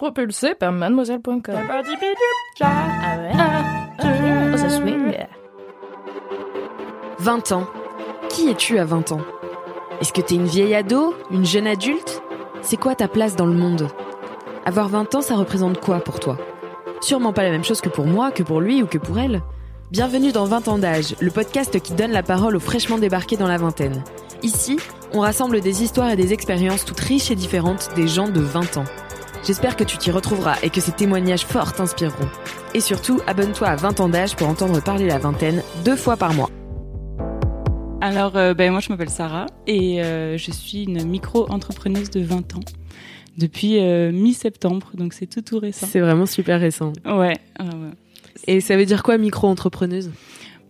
Propulsé par mademoiselle.com. Ah ouais? Oh, ça swing. 20 ans. Qui es-tu à 20 ans? Est-ce que t'es une vieille ado? Une jeune adulte? C'est quoi ta place dans le monde? Avoir 20 ans, ça représente quoi pour toi? Sûrement pas la même chose que pour moi, que pour lui ou que pour elle. Bienvenue dans 20 ans d'âge, le podcast qui donne la parole aux fraîchement débarqués dans la vingtaine. Ici, on rassemble des histoires et des expériences toutes riches et différentes des gens de 20 ans. J'espère que tu t'y retrouveras et que ces témoignages forts t'inspireront. Et surtout, abonne-toi à 20 ans d'âge pour entendre parler la vingtaine deux fois par mois. Alors, euh, ben, moi, je m'appelle Sarah et euh, je suis une micro-entrepreneuse de 20 ans depuis euh, mi-septembre, donc c'est tout tout récent. C'est vraiment super récent. Ouais. ouais. Et ça veut dire quoi micro-entrepreneuse?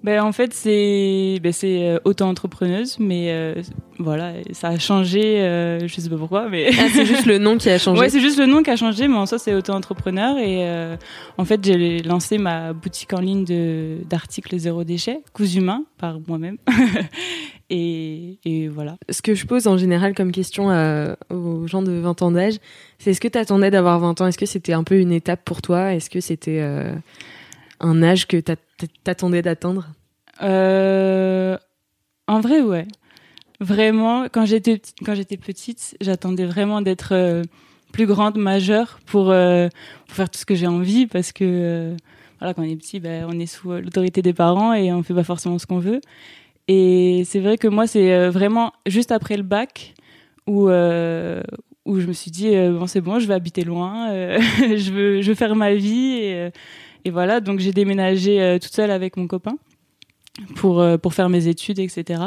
Ben, en fait, c'est ben, c'est euh, auto-entrepreneuse, mais euh, voilà, ça a changé, euh, je sais pas pourquoi, mais... Ah, c'est juste le nom qui a changé. Ouais, c'est juste le nom qui a changé, mais en soi, c'est auto-entrepreneur. Et euh, en fait, j'ai lancé ma boutique en ligne d'articles zéro déchet, cousu main, par moi-même. et, et voilà. Ce que je pose en général comme question aux gens de 20 ans d'âge, c'est est-ce que tu attendais d'avoir 20 ans? Est-ce que c'était un peu une étape pour toi? Est-ce que c'était un âge que t'a- t'attendais d'atteindre? Euh, en vrai, ouais. Vraiment, quand j'étais petite- quand j'étais petite, j'attendais vraiment d'être euh, plus grande, majeure pour, euh, pour faire tout ce que j'ai envie parce que euh, voilà, quand on est petit, ben, on est sous l'autorité des parents et on fait pas forcément ce qu'on veut. Et c'est vrai que moi, c'est vraiment juste après le bac où où je me suis dit bon c'est bon, je vais habiter loin, je veux je veux faire ma vie et voilà. Donc j'ai déménagé euh, toute seule avec mon copain pour euh, pour faire mes études, etc.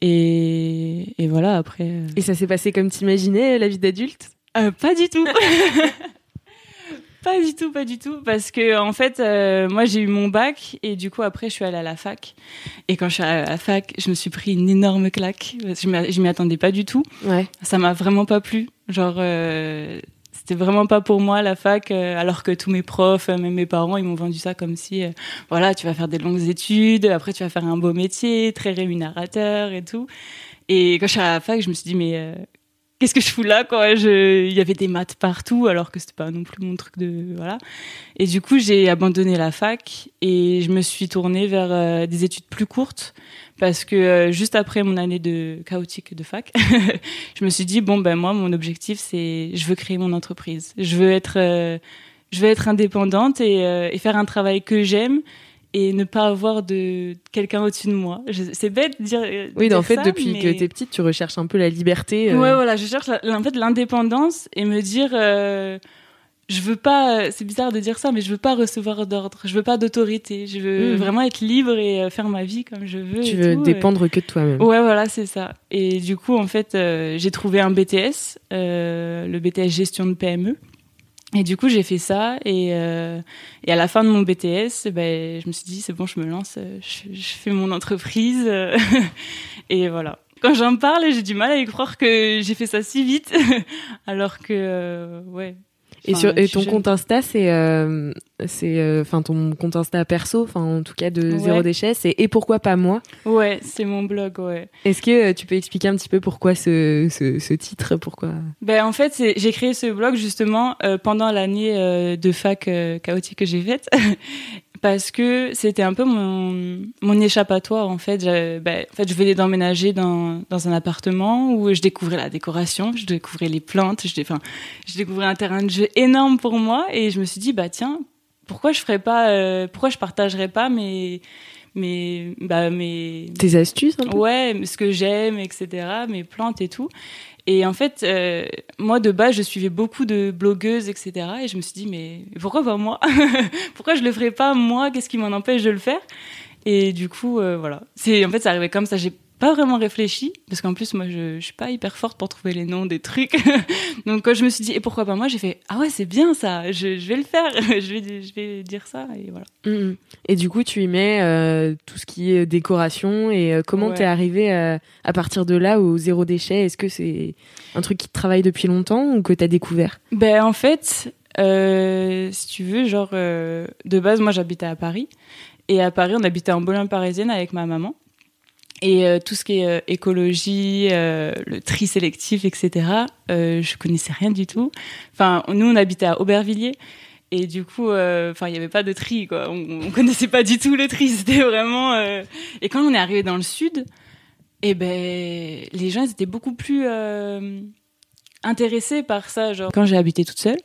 Et, et voilà après. euh, Et ça s'est passé comme t'imaginais la vie d'adulte? Euh, pas du tout. pas du tout, pas du tout. Parce que, en fait, euh, moi, j'ai eu mon bac et du coup, après, je suis allée à la fac. Et quand je suis allée à la fac, je me suis pris une énorme claque. Parce que Je m'y- attendais pas du tout. Ouais. Ça m'a vraiment pas plu. Genre, c'était vraiment pas pour moi la fac, euh, alors que tous mes profs, euh, même mes parents, ils m'ont vendu ça comme si, euh, voilà, tu vas faire des longues études, après tu vas faire un beau métier, très rémunérateur et tout. Et quand je suis à la fac, je me suis dit, mais qu'est-ce que je fous là quoi? Il y avait des maths partout alors que c'était pas non plus mon truc de voilà et du coup j'ai abandonné la fac et je me suis tournée vers des études plus courtes parce que euh, juste après mon année de chaotique de fac je me suis dit bon ben moi mon objectif c'est je veux créer mon entreprise je veux être euh, je veux être indépendante et, euh, et faire un travail que j'aime et ne pas avoir de quelqu'un au-dessus de moi. C'est bête de dire. de Oui, dire en fait, ça, depuis mais- que t'es petite, tu recherches un peu la liberté. Ouais, voilà, je cherche la- en fait l'indépendance et me dire, je veux pas, c'est bizarre de dire ça, mais je veux pas recevoir d'ordre, je veux pas d'autorité, je veux Mhm. vraiment être libre et euh, faire ma vie comme je veux. Tu veux tout, dépendre que de toi-même. et- Ouais, voilà, c'est ça. Et du coup, en fait, euh, j'ai trouvé un BTS, euh, le BTS gestion de PME. Et du coup, j'ai fait ça et, euh, et à la fin de mon BTS, ben, je me suis dit c'est bon, je me lance, euh, je, je fais mon entreprise euh, et voilà. Quand j'en parle, j'ai du mal à y croire que j'ai fait ça si vite, alors que euh, ouais. Et, sur, ton jeune. compte Insta, c'est, euh, c'est, euh, enfin ton compte Insta perso, enfin en tout cas de Ouais. zéro déchet, c'est et pourquoi pas moi? Ouais, c'est mon blog, ouais. Est-ce que euh, tu peux expliquer un petit peu pourquoi ce, ce, ce titre, pourquoi? Ben en fait, c'est- j'ai créé ce blog justement euh, pendant l'année euh, de fac chaotique que j'ai faite. Parce que c'était un peu mon, échappatoire en fait. Je, ben, en fait, je venais d'emménager dans, un appartement où je découvrais la décoration, je découvrais les plantes, je découvrais un terrain de jeu énorme pour moi et je me suis dit bah tiens, pourquoi je ferais pas, euh, pourquoi je partagerais pas mes mes bah mes tes astuces un peu Ouais, ce que j'aime, etc., mes plantes et tout. Et en fait, euh, moi de base, je suivais beaucoup de blogueuses, etc. Et je me suis dit, mais pourquoi pas moi Pourquoi je le ferais pas moi? Qu'est-ce qui m'en empêche de le faire? Et du coup, euh, voilà. C'est en fait, ça arrivait comme ça. J'ai pas vraiment réfléchi parce qu'en plus moi je, je suis pas hyper forte pour trouver les noms des trucs. Donc quand je me suis dit et pourquoi pas moi, j'ai fait ah ouais c'est bien ça, je, je, vais le faire, je vais je vais dire ça et voilà. Mm, mm. Et du coup tu y mets euh, tout ce qui est décoration et euh, comment t'es arrivé à, à, partir de là au zéro déchet? Est-ce que c'est un truc qui te travaille depuis longtemps ou que t'as découvert? Ben en fait euh, si tu veux genre de base moi j'habitais à Paris et à Paris on habitait en banlieue parisienne avec ma maman. Et euh, tout ce qui est euh, écologie, euh, le tri sélectif, etc., je connaissais rien du tout. Enfin, nous, on habitait à Aubervilliers. Et du coup, enfin, il n'y avait pas de tri, quoi. On, on, connaissait pas du tout le tri. C'était vraiment. Et quand on est arrivé dans le sud, eh ben, les gens étaient beaucoup plus intéressés par ça. Genre, quand j'ai habité toute seule,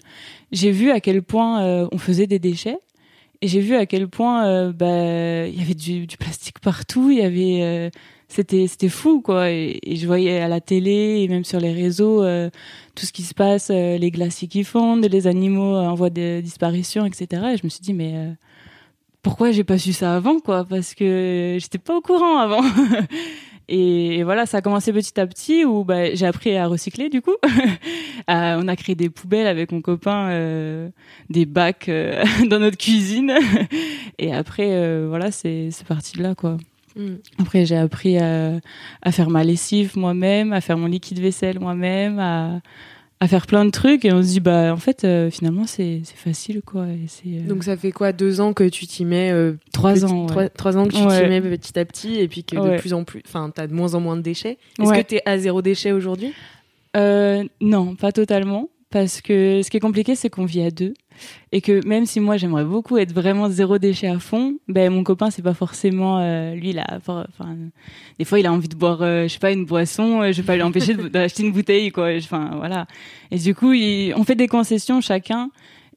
j'ai vu à quel point on faisait des déchets et j'ai vu à quel point euh, bah il y avait du, plastique partout, il y avait euh, c'était c'était fou quoi et, je voyais à la télé et même sur les réseaux euh, tout ce qui se passe, les glaciers qui fondent, les animaux en voie de disparition, etc. Et je me suis dit mais pourquoi j'ai pas su ça avant quoi? Parce que j'étais pas au courant avant. Et, voilà, ça a commencé petit à petit où bah, j'ai appris à recycler du coup. Euh, on a créé des poubelles avec mon copain, euh, des bacs euh, dans notre cuisine. et après, euh, voilà, c'est parti de là quoi. Mm. Après, j'ai appris à, à, faire ma lessive moi-même, à faire mon liquide vaisselle moi-même, à, à faire plein de trucs et on se dit bah en fait euh, finalement c'est facile quoi et euh, donc ça fait quoi deux ans que tu t'y mets euh, trois ans trois, ans que tu t'y mets petit à petit et puis que de plus en plus enfin t'as de moins en moins de déchets. Est-ce que t'es à zéro déchet aujourd'hui? Non pas totalement parce que ce qui est compliqué c'est qu'on vit à deux. Et que même si moi j'aimerais beaucoup être vraiment zéro déchet à fond ben mon copain c'est pas forcément euh, lui là enfin des fois il a envie de boire euh, je sais pas une boisson euh, je vais pas lui empêcher d'acheter une bouteille quoi enfin voilà. Et du coup on fait des concessions chacun.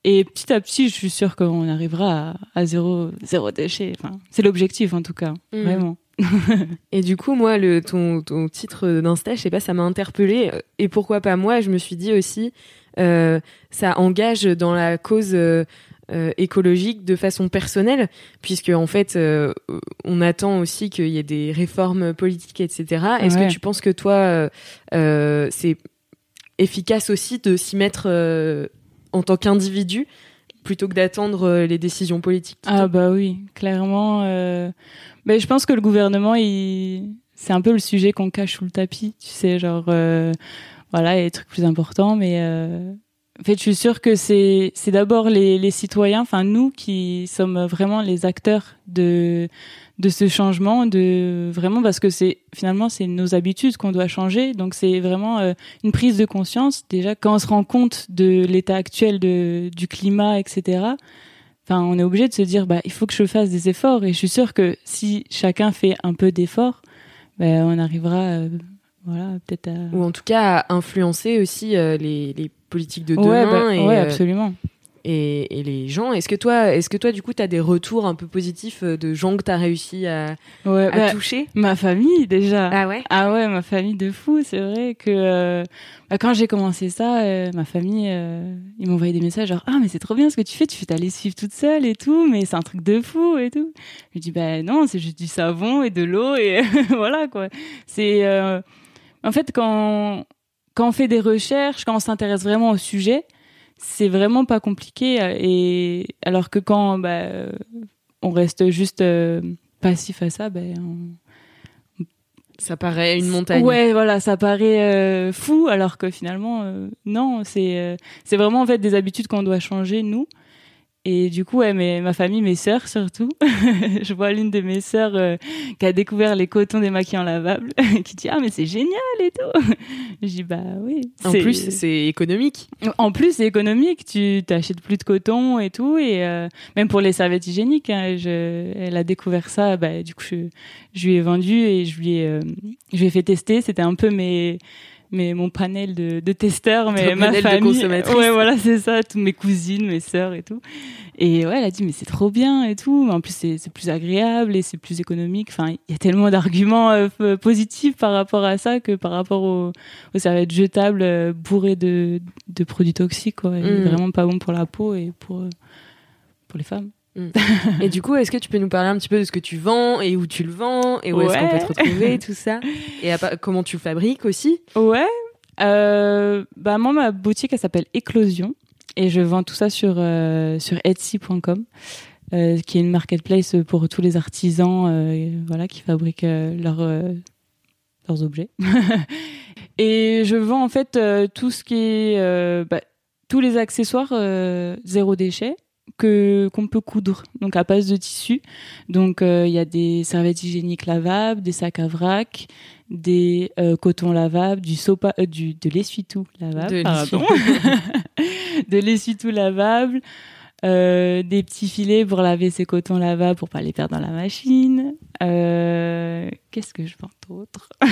Et petit à petit je suis sûre qu'on arrivera à, zéro zéro déchet. Enfin c'est l'objectif en tout cas. Mmh. vraiment. Et du coup, moi, le, ton, ton titre d'insta, je sais pas, ça m'a interpellée. Et pourquoi pas moi Je me suis dit aussi, ça engage dans la cause euh, euh, écologique de façon personnelle, puisque en fait, on attend aussi qu'il y ait des réformes politiques, etc. Est-ce que tu penses que toi, c'est efficace aussi de s'y mettre en tant qu'individu plutôt que d'attendre les décisions politiques? Ah bah oui, clairement. Mais je pense que le gouvernement, il... c'est un peu le sujet qu'on cache sous le tapis, tu sais, genre voilà, il trucs plus importants, mais euh, en fait, je suis sûre que c'est c'est d'abord les, les citoyens, enfin nous, qui sommes vraiment les acteurs de de ce changement, de vraiment parce que c'est finalement c'est nos habitudes qu'on doit changer. Donc c'est vraiment euh, une prise de conscience déjà quand on se rend compte de l'état actuel de du climat, etc. Enfin, on est obligé de se dire bah il faut que je fasse des efforts et je suis sûre que si chacun fait un peu d'efforts, ben on arrivera euh, voilà, peut-être Ou en tout cas à influencer aussi euh, les, les, politiques de demain. Bah, et, euh, absolument. Et, et, les gens, est-ce que toi, est-ce que toi, du coup, tu as des retours un peu positifs euh, de gens que tu as réussi à, à bah, toucher? Ma famille, déjà. Ah ouais? Ah ouais, ma famille de fou. C'est vrai que bah, quand j'ai commencé ça, ma famille, ils m'envoyaient des messages genre Ah, mais c'est trop bien ce que tu fais, tu fais ta lessive toute seule et tout, mais c'est un truc de fou et tout. Je dis Bah non, c'est juste du savon et de l'eau et voilà quoi. C'est en fait, quand, quand on fait des recherches, quand on s'intéresse vraiment au sujet, c'est vraiment pas compliqué. Et alors que quand bah, on reste juste euh, passif à ça, ben, ça paraît une montagne. Ouais, voilà, ça paraît euh, fou, alors que finalement, euh, non, c'est c'est vraiment en fait des habitudes qu'on doit changer nous. Et du coup, ouais, mais, ma famille, mes sœurs surtout. je vois l'une de mes sœurs euh, qui a découvert les cotons démaquillants lavables, qui dit ah mais c'est génial et tout. je dis bah oui. En plus, c'est économique. En plus, c'est économique. Tu t'achètes plus de coton et tout, et euh, même pour les serviettes hygiéniques. Hein, je, elle a découvert ça. Bah du coup, je, je lui ai vendu et je lui ai, euh, je lui ai fait tester. C'était un peu mes mais mon panel de, de testeurs, mais ma famille. ouais, voilà, c'est ça, toutes mes cousines, mes sœurs et tout. Et ouais, elle a dit, mais c'est trop bien et tout. En plus, c'est plus agréable et c'est plus économique. Enfin, il y a tellement d'arguments euh, positifs par rapport à ça que par rapport aux, aux serviettes jetables euh, bourrées de, de produits toxiques, quoi. Mm. vraiment pas bon pour la peau et pour, pour les femmes. Et du coup, est-ce que tu peux nous parler un petit peu de ce que tu vends et où tu le vends et où est-ce qu'on peut te retrouver, tout ça Et à comment tu le fabriques aussi Ouais. Euh, bah moi, ma boutique, elle s'appelle Éclosion. Et je vends tout ça sur, euh, sur Etsy.com, euh, qui est une marketplace pour tous les artisans voilà, qui fabriquent leurs, leurs objets. et je vends en fait tout ce qui est... bah, tous les accessoires zéro déchet que qu'on peut coudre donc à base de tissu. Donc euh, il y a des serviettes hygiéniques lavables des sacs à vrac des euh, cotons lavables du sopa euh, du de l'essuie-tout lavable De pardon. de l'essuie-tout lavable euh, des petits filets pour laver ces cotons lavables pour pas les perdre dans la machine. Qu'est-ce que je vends d'autre?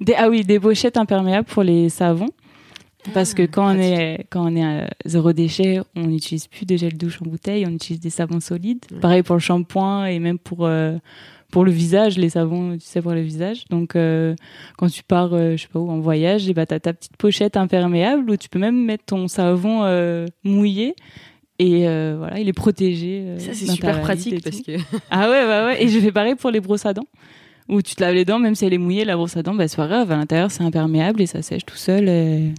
Des, ah oui des pochettes imperméables pour les savons parce que quand on est quand on est à zéro déchet, on n'utilise plus de gel douche en bouteille, on utilise des savons solides. Pareil pour le shampoing et même pour euh, pour le visage, les savons, tu sais pour le visage. Donc euh, quand tu pars, euh, je sais pas où en voyage, et bah t'as ta petite pochette imperméable où tu peux même mettre ton savon euh, mouillé et euh, voilà, il est protégé. euh, Ça, c'est super pratique parce que. Ah ouais, bah ouais. Et je fais pareil pour les brosses à dents. Où tu te laves les dents, même si elle est mouillée, la brosse à dents, bah c'est pas grave. À l'intérieur, c'est imperméable et ça sèche tout seul. Et,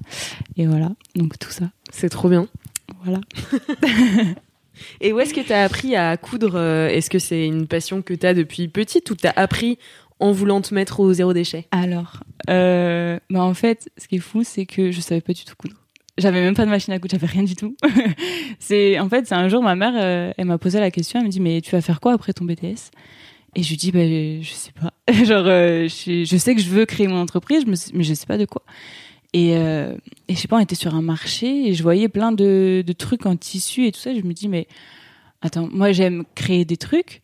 et voilà. Donc tout ça. C'est trop bien. Voilà. Et où est-ce que tu as appris à coudre euh, Est-ce que c'est une passion que tu as depuis petite ou tu as appris en voulant te mettre au zéro déchet? Alors, euh, bah en fait, ce qui est fou, c'est que je savais pas du tout coudre. J'avais même pas de machine à coudre, j'avais rien du tout. c'est en fait, c'est un jour ma mère, euh, elle m'a posé la question, elle me dit mais tu vas faire quoi après ton BTS Et je lui dis bah je sais pas. Genre euh, je, je sais que je veux créer mon entreprise, mais je sais pas de quoi. Et, euh, et je sais pas, on était sur un marché et je voyais plein de, de trucs en tissu et tout ça. Je me dis mais attends, moi j'aime créer des trucs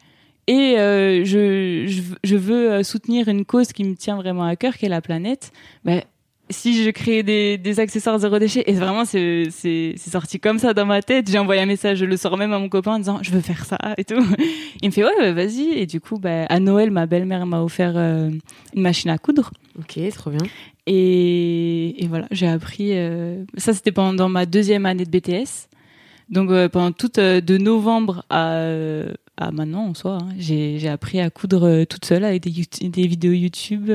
et euh, je, je, je veux euh, soutenir une cause qui me tient vraiment à cœur, qui est la planète. Ben, si je crée des, des accessoires zéro déchet, et vraiment c'est sorti comme ça dans ma tête, j'ai envoyé un message, je le sors même à mon copain en disant je veux faire ça et tout. Il me fait ouais, ouais, vas-y et du coup ben, à Noël ma belle-mère m'a offert euh, une machine à coudre Ok, trop bien. et, et voilà j'ai appris euh, ça c'était pendant ma deuxième année de BTS donc euh, pendant toute de novembre à à maintenant en soi hein, j'ai j'ai appris à coudre toute seule avec des vidéos YouTube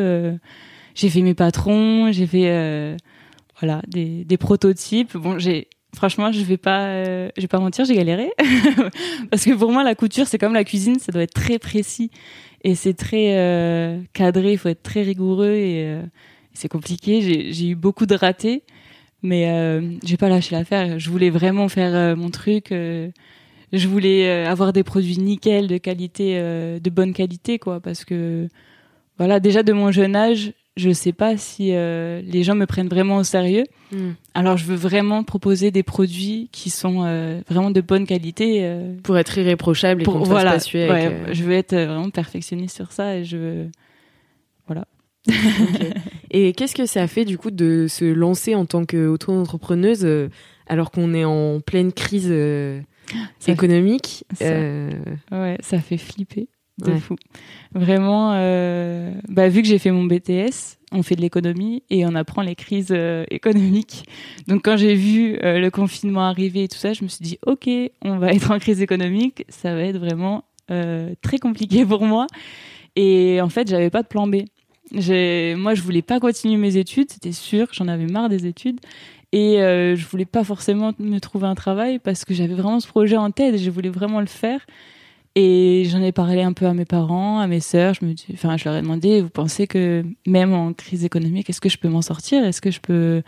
j'ai fait mes patrons j'ai fait euh, voilà des des prototypes bon j'ai Franchement, je vais pas, euh, je vais pas mentir, j'ai galéré parce que pour moi, la couture, c'est comme la cuisine, ça doit être très précis et c'est très euh, cadré. Il faut être très rigoureux et c'est compliqué. J'ai- eu beaucoup de ratés, mais j'ai pas lâché l'affaire. Je voulais vraiment faire mon truc. je voulais avoir des produits nickel, de qualité, de bonne qualité, quoi. Parce que voilà, déjà de mon jeune âge, je sais pas si euh, les gens me prennent vraiment au sérieux. Hmm. Alors je veux vraiment proposer des produits qui sont euh, vraiment de bonne qualité. euh, Pour être irréprochable et pour voilà, pas suer ouais, avec, je veux être vraiment perfectionniste sur ça et je veux Ok. Et qu'est-ce que ça fait du coup de se lancer en tant qu'auto-entrepreneuse alors qu'on est en pleine crise Ça- économique ça. Ouais, ça fait flipper de Ouais. fou. Vraiment, euh, bah, vu que j'ai fait mon BTS, on fait de l'économie et on apprend les crises euh, économiques. Donc quand j'ai vu euh, le confinement arriver et tout ça, je me suis dit, ok, on va être en crise économique, ça va être vraiment très compliqué pour moi. Et en fait, j'avais pas de plan B. Moi, je voulais pas continuer mes études, c'était sûr, j'en avais marre des études. Et euh, je voulais pas forcément me trouver un travail parce que j'avais vraiment ce projet en tête et je voulais vraiment le faire. Et j'en ai parlé un peu à mes parents, à mes sœurs. Je me dis, enfin, je leur ai demandé, vous pensez que même en crise économique, est-ce que je peux m'en sortir? Est-ce que je peux,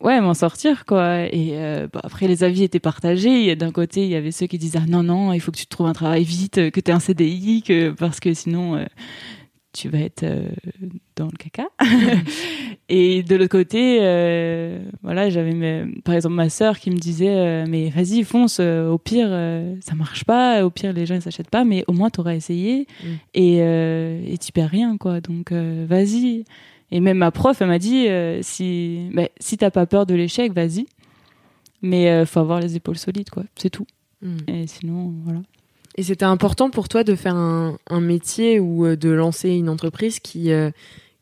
ouais, m'en sortir quoi? Et euh, après, les avis étaient partagés. D'un côté, il y avait ceux qui disaient, ah, non, non, il faut que tu te trouves un travail vite, que tu aies un CDI, que parce que sinon. euh, tu vas être euh, dans le caca. et de l'autre côté, euh, voilà, j'avais par exemple ma sœur qui me disait euh, mais vas-y fonce, au pire ça marche pas, au pire les gens ils s'achètent pas, mais au moins t'auras essayé Mm. et et tu perds rien quoi. Donc vas-y. Et même ma prof elle m'a dit si bah, si t'as pas peur de l'échec, vas-y. Mais faut avoir les épaules solides quoi, c'est tout. hmm. Et sinon voilà. Et c'était important pour toi de faire un, un métier ou euh, de lancer une entreprise qui, euh,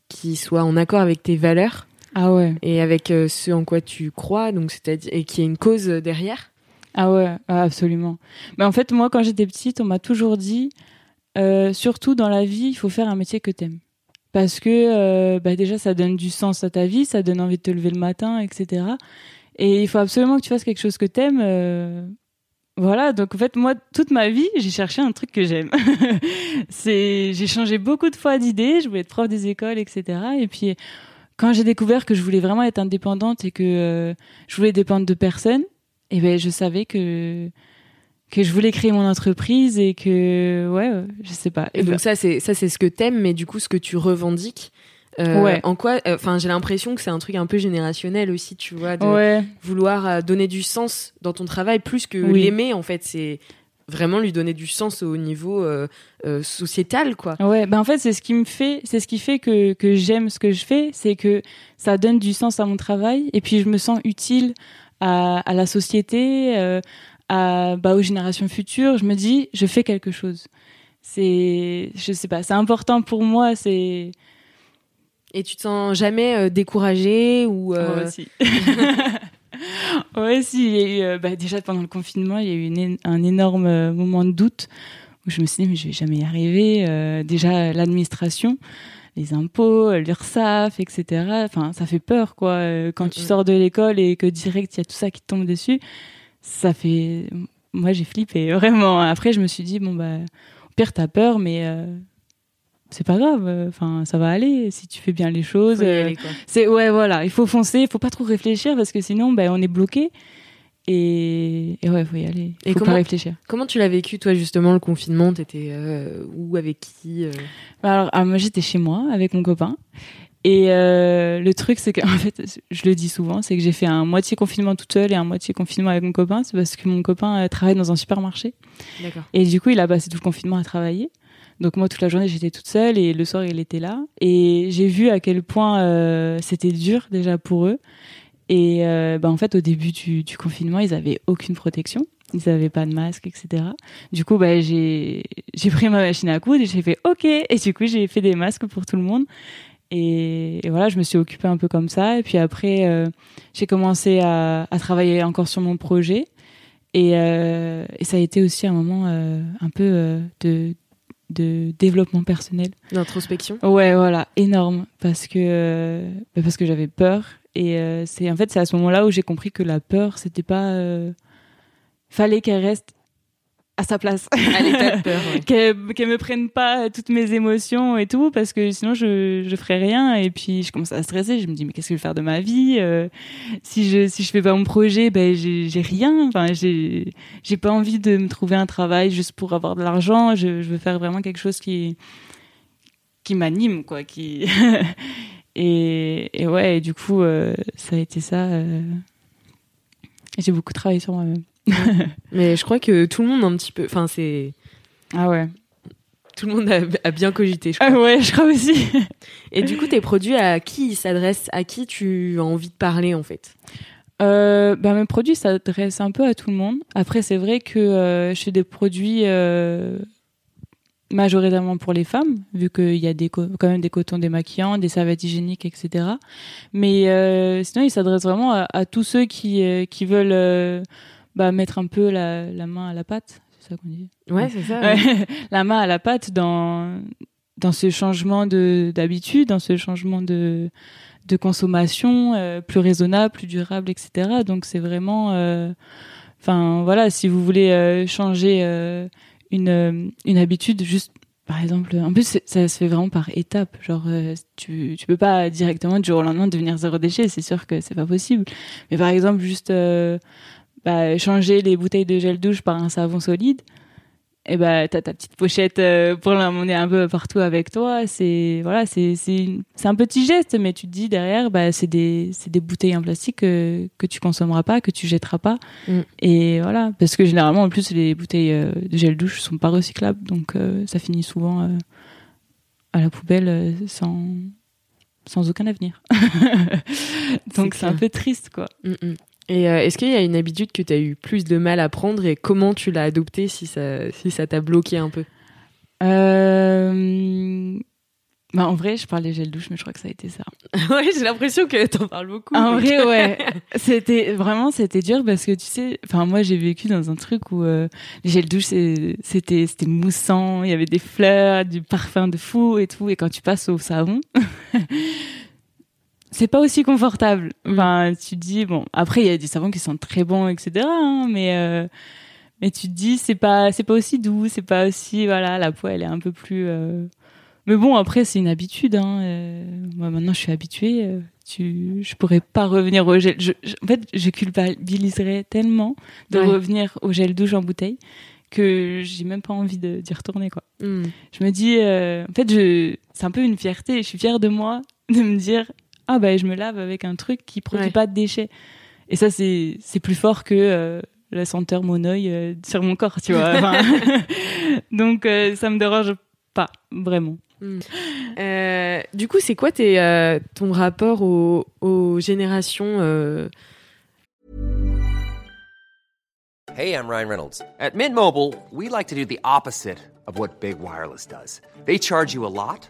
qui soit en accord avec tes valeurs Ah ouais. et avec euh, ce en quoi tu crois, donc c'est-à-dire et qui ait une cause derrière? Ah ouais, absolument. Mais en fait, moi, quand j'étais petite, on m'a toujours dit, euh, surtout dans la vie, il faut faire un métier que t'aimes. Parce que bah déjà, ça donne du sens à ta vie, ça donne envie de te lever le matin, etc. Et il faut absolument que tu fasses quelque chose que t'aimes. Voilà, donc en fait, moi, toute ma vie, j'ai cherché un truc que j'aime. c'est, j'ai changé beaucoup de fois d'idées, je voulais être prof des écoles, etc. Et puis, quand j'ai découvert que je voulais vraiment être indépendante et que euh, je voulais dépendre de personne, et eh ben, je savais que que je voulais créer mon entreprise et que ouais, je sais pas. Et, donc ça c'est ça c'est ce que t'aimes, mais du coup ce que tu revendiques. Euh, ouais. En quoi euh, Enfin, j'ai l'impression que c'est un truc un peu générationnel aussi, tu vois, de vouloir euh, donner du sens dans ton travail plus que l'aimer. En fait, c'est vraiment lui donner du sens au niveau sociétal, quoi. Ouais. Ben en fait, c'est ce qui me fait, c'est ce qui fait que que j'aime ce que je fais, c'est que ça donne du sens à mon travail et puis je me sens utile à, à la société, à bah, aux générations futures. Je me dis, je fais quelque chose. C'est, je sais pas, c'est important pour moi. C'est et tu te sens jamais euh, découragé ou euh... si. ouais, si. Il y a eu, euh, bah, déjà pendant le confinement, il y a eu un énorme euh, moment de doute où je me suis dit mais je vais jamais y arriver. déjà l'administration, les impôts, l'URSSAF, etc. Enfin, ça fait peur quoi. Quand tu sors de l'école et que direct il y a tout ça qui te tombe dessus, ça fait. Moi j'ai flippé vraiment. Après je me suis dit bon bah au pire t'as peur mais c'est pas grave euh, enfin ça va aller si tu fais bien les choses euh, c'est ouais voilà il faut foncer il faut pas trop réfléchir parce que sinon ben on est bloqué. Et, et ouais faut y aller il faut comment, pas réfléchir. comment tu l'as vécu toi justement le confinement? T'étais euh, où avec qui bah, alors ah, moi j'étais chez moi avec mon copain. Et le truc c'est qu'en fait je le dis souvent c'est que j'ai fait un moitié confinement toute seule et un moitié confinement avec mon copain. C'est parce que mon copain travaille dans un supermarché. Et du coup il a passé tout le confinement à travailler donc moi toute la journée j'étais toute seule et le soir il était là et j'ai vu à quel point euh, c'était dur déjà pour eux. Et euh, bah, en fait au début du, confinement ils avaient aucune protection, ils avaient pas de masque etc. Du coup bah j'ai pris ma machine à coudre et j'ai fait ok et du coup j'ai fait des masques pour tout le monde. Et, voilà, je me suis occupée un peu comme ça. Et puis après, euh, j'ai commencé à, travailler encore sur mon projet. Et, euh, ça a été aussi un moment un peu de, de développement personnel. D'introspection. Ouais, voilà, énorme parce que euh, parce que j'avais peur et euh, c'est en fait c'est à ce moment-là où j'ai compris que la peur c'était pas euh, fallait qu'elle reste à sa place. De peur. qu'elle me prenne pas toutes mes émotions et tout, parce que sinon je, je ferais rien. Et puis je commence à stresser. Je me dis, mais qu'est-ce que je vais faire de ma vie euh, Si je si je fais pas mon projet, ben j'ai rien. Enfin, j'ai j'ai pas envie de me trouver un travail juste pour avoir de l'argent. Je, je veux faire vraiment quelque chose qui qui m'anime, quoi. Qui et, et ouais, et du coup, euh, ça a été ça. Euh... J'ai beaucoup travaillé sur moi-même. Mais je crois que tout le monde un petit peu. Enfin, c'est. Ah ouais. Tout le monde a, bien cogité, je crois. Ah ouais, je crois aussi. Et du coup, tes produits, à qui ils s'adressent À qui tu as envie de parler, en fait? Euh, bah, mes produits s'adressent un peu à tout le monde. Après, c'est vrai que euh, je fais des produits euh, majoritairement pour les femmes, vu qu'il y a des quand même des cotons démaquillants, des serviettes hygiéniques, etc. Mais euh, sinon, ils s'adressent vraiment à, à, tous ceux qui, qui veulent bah, mettre un peu la, la main à la pâte, c'est ça qu'on dit Ouais, c'est ça. la main à la pâte dans dans ce changement de d'habitude, dans ce changement de de consommation euh, plus raisonnable, plus durable, etc. Donc c'est vraiment, euh, enfin voilà, si vous voulez euh, changer une une habitude, juste par exemple, en plus ça se fait vraiment par étapes. Genre tu tu peux pas directement du jour au lendemain devenir zéro déchet, c'est sûr que c'est pas possible. Mais par exemple juste bah, changer les bouteilles de gel douche par un savon solide, et eh ben t'as ta petite pochette euh, pour l'emmener un peu partout avec toi. C'est voilà, c'est c'est c'est un petit geste, mais tu te dis derrière, bah c'est des c'est des bouteilles en plastique que que tu consommeras pas, que tu jetteras pas. Mm. Et voilà, parce que généralement en plus les bouteilles euh, de gel douche sont pas recyclables, donc euh, ça finit souvent à la poubelle sans sans aucun avenir. donc c'est un peu triste quoi. Mm, mm. Et euh, est-ce qu'il y a une habitude que tu as eu plus de mal à prendre et comment tu l'as adoptée si ça si ça t'a bloqué un peu? Euh... Bah, en vrai, je parle des gels douche, mais je crois que ça a été ça. ouais, j'ai l'impression que t'en parles beaucoup. En vrai, ouais. C'était vraiment, c'était dur parce que tu sais, enfin, moi, j'ai vécu dans un truc où euh, les gels douche, c'était, c'était moussant, il y avait des fleurs, du parfum de fou et tout. Et quand tu passes au savon, c'est pas aussi confortable. Mm. Enfin, tu te dis, bon, après, il y a des savons qui sont très bons, etc. Hein, mais, euh, mais tu te dis, c'est pas, c'est pas aussi doux, c'est pas aussi, voilà, la peau, elle est un peu plus. Euh, mais bon, après, c'est une habitude. Hein. Euh, moi, maintenant, je suis habituée. Tu, je pourrais pas revenir au gel. Je, en fait, je culpabiliserais tellement de revenir au gel douche en bouteille que j'ai même pas envie d'y retourner, quoi. Hmm. Je me dis, en fait, je, c'est un peu une fierté. Je suis fière de moi de me dire, ah ben, je me lave avec un truc qui produit pas de déchets. Et ça, c'est, c'est plus fort que la senteur monoeil sur mon corps, tu vois. donc, ça me dérange pas vraiment. Euh, du coup, c'est quoi tes, euh, ton rapport aux, aux générations euh... Hey, I'm Ryan Reynolds. At Mint Mobile, we like to do the opposite of what Big Wireless does. They charge you a lot,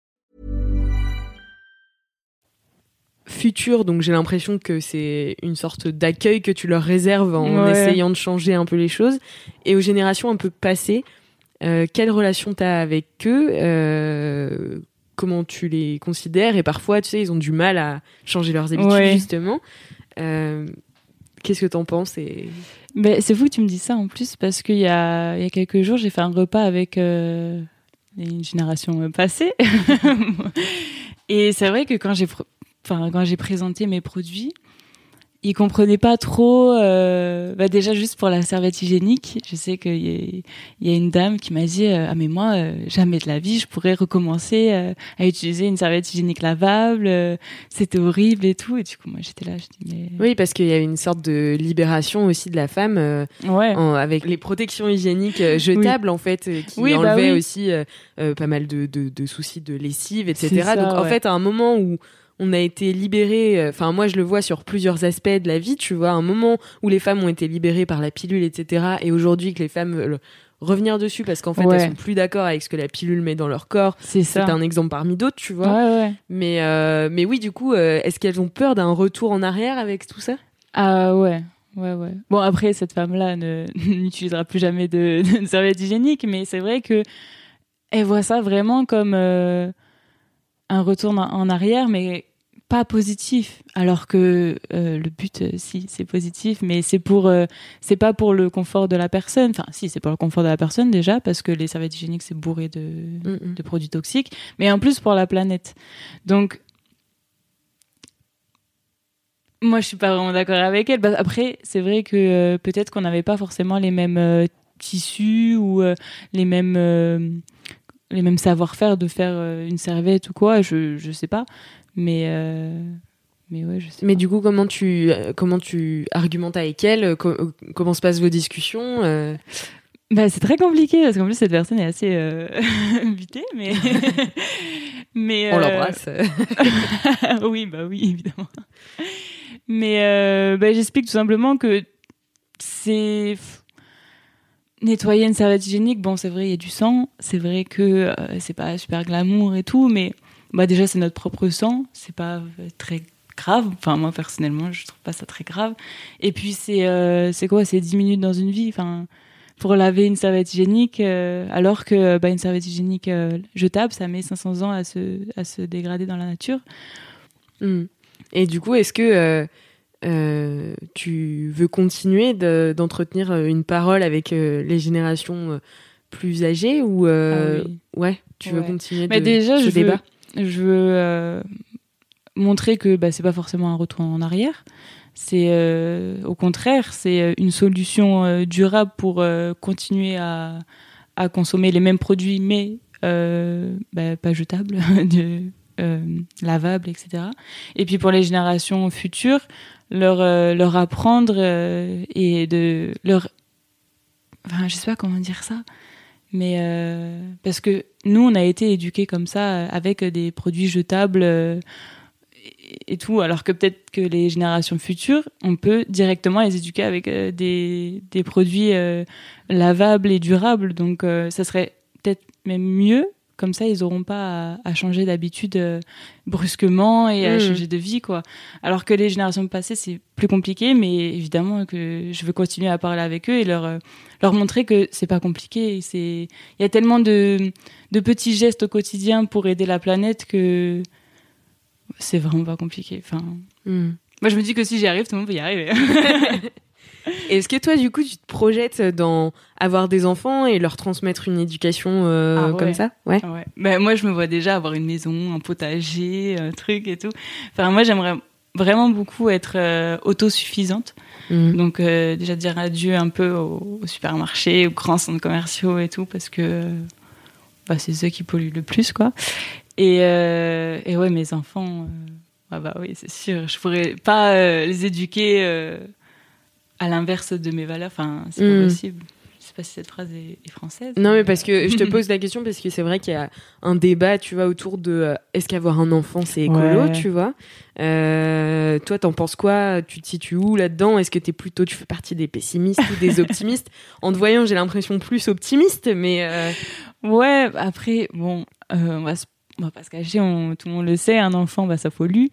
Futur, donc j'ai l'impression que c'est une sorte d'accueil que tu leur réserves en ouais. essayant de changer un peu les choses. Et aux générations un peu passées, euh, quelle relation tu as avec eux euh, Comment tu les considères? Et parfois, tu sais, ils ont du mal à changer leurs habitudes, ouais. justement. Euh, Qu'est-ce que t'en penses? Et... Ben, c'est fou que tu me dis ça en plus parce qu'il y a, il y a quelques jours, j'ai fait un repas avec une génération passée. et c'est vrai que quand j'ai, enfin, quand j'ai présenté mes produits, il comprenait pas trop. Euh, bah déjà juste pour la serviette hygiénique, je sais qu'il y, y, a une dame qui m'a dit euh, ah mais moi euh, jamais de la vie je pourrais recommencer à utiliser une serviette hygiénique lavable. C'était horrible et tout. Et du coup moi j'étais là, je dis mais oui parce qu'il y a une sorte de libération aussi de la femme ouais. en, avec les protections hygiéniques jetables en fait qui oui, bah enlevaient bah oui. aussi pas mal de, de, de, soucis de lessive etc. Ça, Donc ouais. en fait à un moment où on a été libérés. Euh, enfin, moi, je le vois sur plusieurs aspects de la vie. Tu vois, un moment où les femmes ont été libérées par la pilule, etc. Et aujourd'hui, que les femmes veulent revenir dessus parce qu'en fait, ouais. elles sont plus d'accord avec ce que la pilule met dans leur corps. C'est ça. C'est un exemple parmi d'autres, tu vois. Ouais, ouais. Mais, euh, mais oui, du coup, euh, est-ce qu'elles ont peur d'un retour en arrière avec tout ça? Ah ouais. Ouais, ouais. Bon, après, cette femme-là n'utilisera plus jamais de, de serviette hygiénique, mais c'est vrai que elle voit ça vraiment comme euh, un retour en arrière, mais pas positif alors que euh, le but euh, si c'est positif mais c'est pour euh, c'est pas pour le confort de la personne. Enfin si c'est pour le confort de la personne déjà parce que les serviettes hygiéniques c'est bourré de, mm de produits toxiques mais en plus pour la planète. Donc moi je suis pas vraiment d'accord avec elle bah, après c'est vrai que peut-être qu'on n'avait pas forcément les mêmes tissus ou les mêmes les mêmes savoir-faire de faire une serviette ou quoi je je sais pas mais euh, mais ouais, je sais mais pas. du coup, comment tu comment tu argumentes avec elle co Comment se passent vos discussions euh... Bah, c'est très compliqué parce qu'en plus cette personne est assez euh... butée, mais mais on euh... l'embrasse. oui, bah oui, évidemment. Mais euh, bah, j'explique tout simplement que c'est nettoyer une serviette hygiénique. Bon, c'est vrai, il y a du sang. C'est vrai que euh, c'est pas super glamour et tout, mais bah déjà c'est notre propre sang, c'est pas très grave. Enfin moi personnellement je trouve pas ça très grave. Et puis c'est euh, c'est quoi, c'est 10 minutes dans une vie. Enfin pour laver une serviette hygiénique, euh, alors que bah, une serviette hygiénique euh, jetable ça met 500 ans à se à se dégrader dans la nature. Mmh. Et du coup est-ce que euh, euh, tu veux continuer d'entretenir de, une parole avec euh, les générations plus âgées ou ah oui. ouais tu ouais. veux continuer Mais de, déjà, ce je débat? veux, je veux euh, montrer que bah, c'est pas forcément un retour en arrière. C'est euh, au contraire, c'est une solution euh, durable pour euh, continuer à, consommer les mêmes produits, mais euh, bah, pas jetables, lavables, etc. Et puis pour les générations futures, leur leur apprendre et de leur enfin je sais pas comment dire ça mais parce que nous on a été éduqués comme ça avec des produits jetables et tout, alors que peut-être que les générations futures, on peut directement les éduquer avec euh, des, des, produits euh, lavables et durables. Donc euh, ça serait peut-être même mieux, comme ça ils n'auront pas à, changer d'habitude brusquement et à hmm. changer de vie. quoi. Alors que les générations passées, c'est plus compliqué, mais évidemment que je veux continuer à parler avec eux et leur, leur montrer que c'est pas compliqué. Il y a tellement de, de petits gestes au quotidien pour aider la planète que c'est vraiment pas compliqué. Enfin, hmm. Moi, je me dis que si j'y arrive, tout le monde peut y arriver. Est-ce que toi, du coup, tu te projettes dans avoir des enfants et leur transmettre une éducation euh, ah comme ça? Ouais. Ben, moi, je me vois déjà avoir une maison, un potager, un truc et tout. Enfin, moi, j'aimerais vraiment beaucoup être euh, autosuffisante. Hmm. Donc, euh, déjà dire adieu un peu au, au, supermarché, aux grands centres commerciaux et tout, parce que bah, c'est ceux qui polluent le plus, quoi. Et, euh, et ouais, mes enfants, euh, ah bah oui, c'est sûr, je pourrais pas euh, les éduquer à l'inverse de mes valeurs. Enfin, c'est pas hmm. possible. Je sais pas si cette phrase est, française. Non, mais parce que je te pose la question parce que c'est vrai qu'il y a un débat, tu vois, autour de est-ce qu'avoir un enfant c'est écolo, tu vois? Euh, toi, t'en penses quoi? Tu te situes où là-dedans? Est-ce que t'es plutôt, tu fais partie des pessimistes ou des optimistes? En te voyant, j'ai l'impression plus optimiste, mais. Ouais, après, bon, on va se on va pas se cacher, tout le monde le sait, un enfant, bah, ça pollue.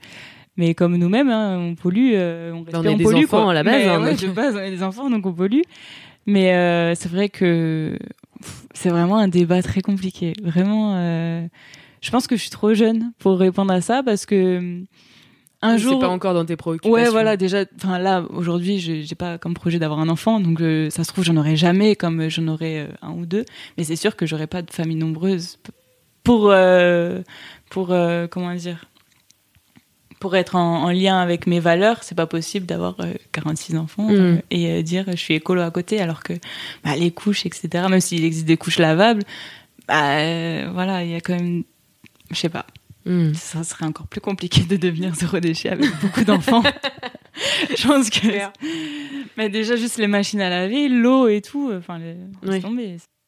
Mais comme nous-mêmes, hein, on pollue, euh, on, on est des enfants à la base. Hein, de base, on est des enfants, donc on pollue. Mais euh, c'est vrai que c'est vraiment un débat très compliqué. Vraiment, euh, je pense que je suis trop jeune pour répondre à ça parce que un jour. C'est pas encore dans tes préoccupations. Ouais, voilà, déjà, enfin là, aujourd'hui, j'ai pas comme projet d'avoir un enfant, donc ça se trouve, j'en aurai jamais, comme j'en aurai un ou deux. Mais c'est sûr que j'aurai pas de famille nombreuse pour, euh, pour euh, comment dire, pour être en, lien avec mes valeurs, c'est pas possible d'avoir 46 euh, enfants mm. et dire je suis écolo à côté, alors que bah, les couches, etc., même s'il existe des couches lavables, bah, voilà, il y a quand même, je sais pas. Mm. Ça serait encore plus compliqué de devenir zéro déchet avec beaucoup d'enfants. je pense que. Mais déjà, juste les machines à laver, l'eau et tout, enfin, les...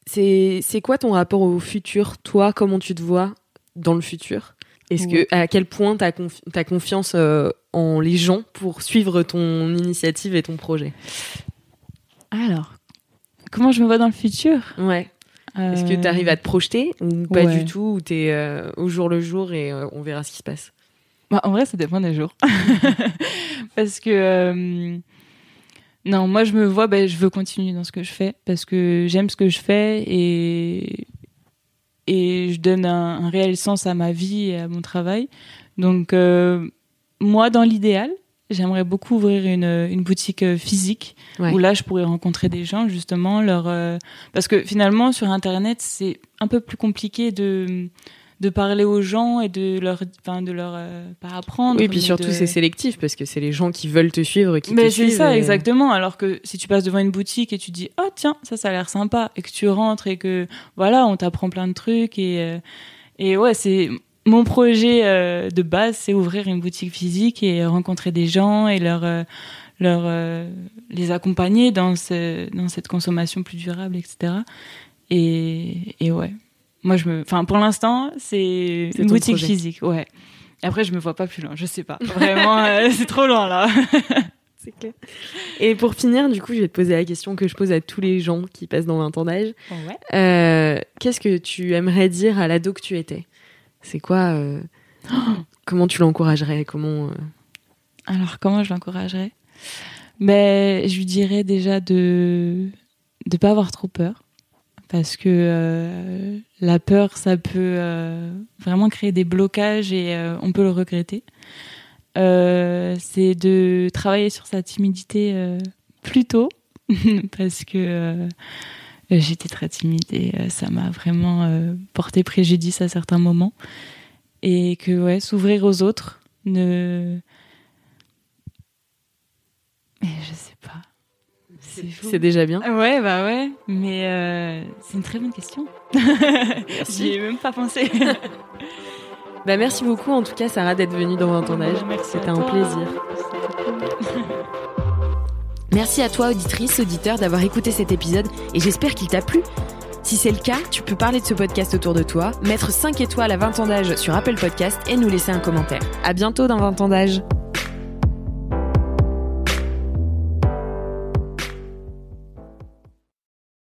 C'est quoi ton rapport au futur Toi, comment tu te vois dans le futur? Est-ce que à quel point tu as, confiance euh, en les gens pour suivre ton initiative et ton projet? Alors, comment je me vois dans le futur? Ouais. Est-ce que tu arrives à te projeter ou pas du tout Ou tu es euh, au jour le jour et euh, on verra ce qui se passe? Bah, En vrai, ça dépend des jours. Parce que non, moi je me vois, ben, je veux continuer dans ce que je fais parce que j'aime ce que je fais et et je donne un, réel sens à ma vie et à mon travail. Donc euh, moi, dans l'idéal, j'aimerais beaucoup ouvrir une, une boutique euh, physique où là je pourrais rencontrer des gens justement leur euh, parce que finalement sur internet c'est un peu plus compliqué de de parler aux gens et de leur, enfin, de leur euh, pas apprendre. Oui, et puis surtout c'est sélectif parce que c'est les gens qui veulent te suivre qui mais te suivent. c'est ça, exactement. Alors que si tu passes devant une boutique et tu dis, oh tiens, ça, ça a l'air sympa, et que tu rentres et que voilà, on t'apprend plein de trucs et euh, et ouais, c'est mon projet euh, de base, c'est ouvrir une boutique physique et rencontrer des gens et leur leur les accompagner dans ce, dans cette consommation plus durable, etc. Et, et ouais. Moi, je me, enfin, pour l'instant, c'est une boutique physique, ouais. après, je me vois pas plus loin, je sais pas. Vraiment, euh, c'est trop loin là. c'est clair. Et pour finir, du coup, je vais te poser la question que je pose à tous les gens qui passent dans 20 ans d'âge. Ouais. Euh, Qu'est-ce que tu aimerais dire à l'ado que tu étais? C'est quoi euh, Comment tu l'encouragerais? Comment euh? Alors, comment je l'encouragerais? Ben, je lui dirais déjà de de pas avoir trop peur parce que euh, la peur, ça peut euh, vraiment créer des blocages et euh, on peut le regretter. c'est de travailler sur sa timidité plus tôt, parce que j'étais très timide et ça m'a vraiment porté préjudice à certains moments. Et que ouais, s'ouvrir aux autres, ne... je sais c'est déjà bien. Ouais, bah ouais. Mais euh, c'est une très bonne question. J'y ai même pas pensé. bah merci beaucoup en tout cas Sarah d'être venue dans ton âge. C'était un plaisir. Merci à toi, auditrice, auditeur, d'avoir écouté cet épisode et j'espère qu'il t'a plu. Si c'est le cas, tu peux parler de ce podcast autour de toi, mettre 5 étoiles à 20 ans d'âge sur Apple Podcast et nous laisser un commentaire. À bientôt dans 20 ans d'âge.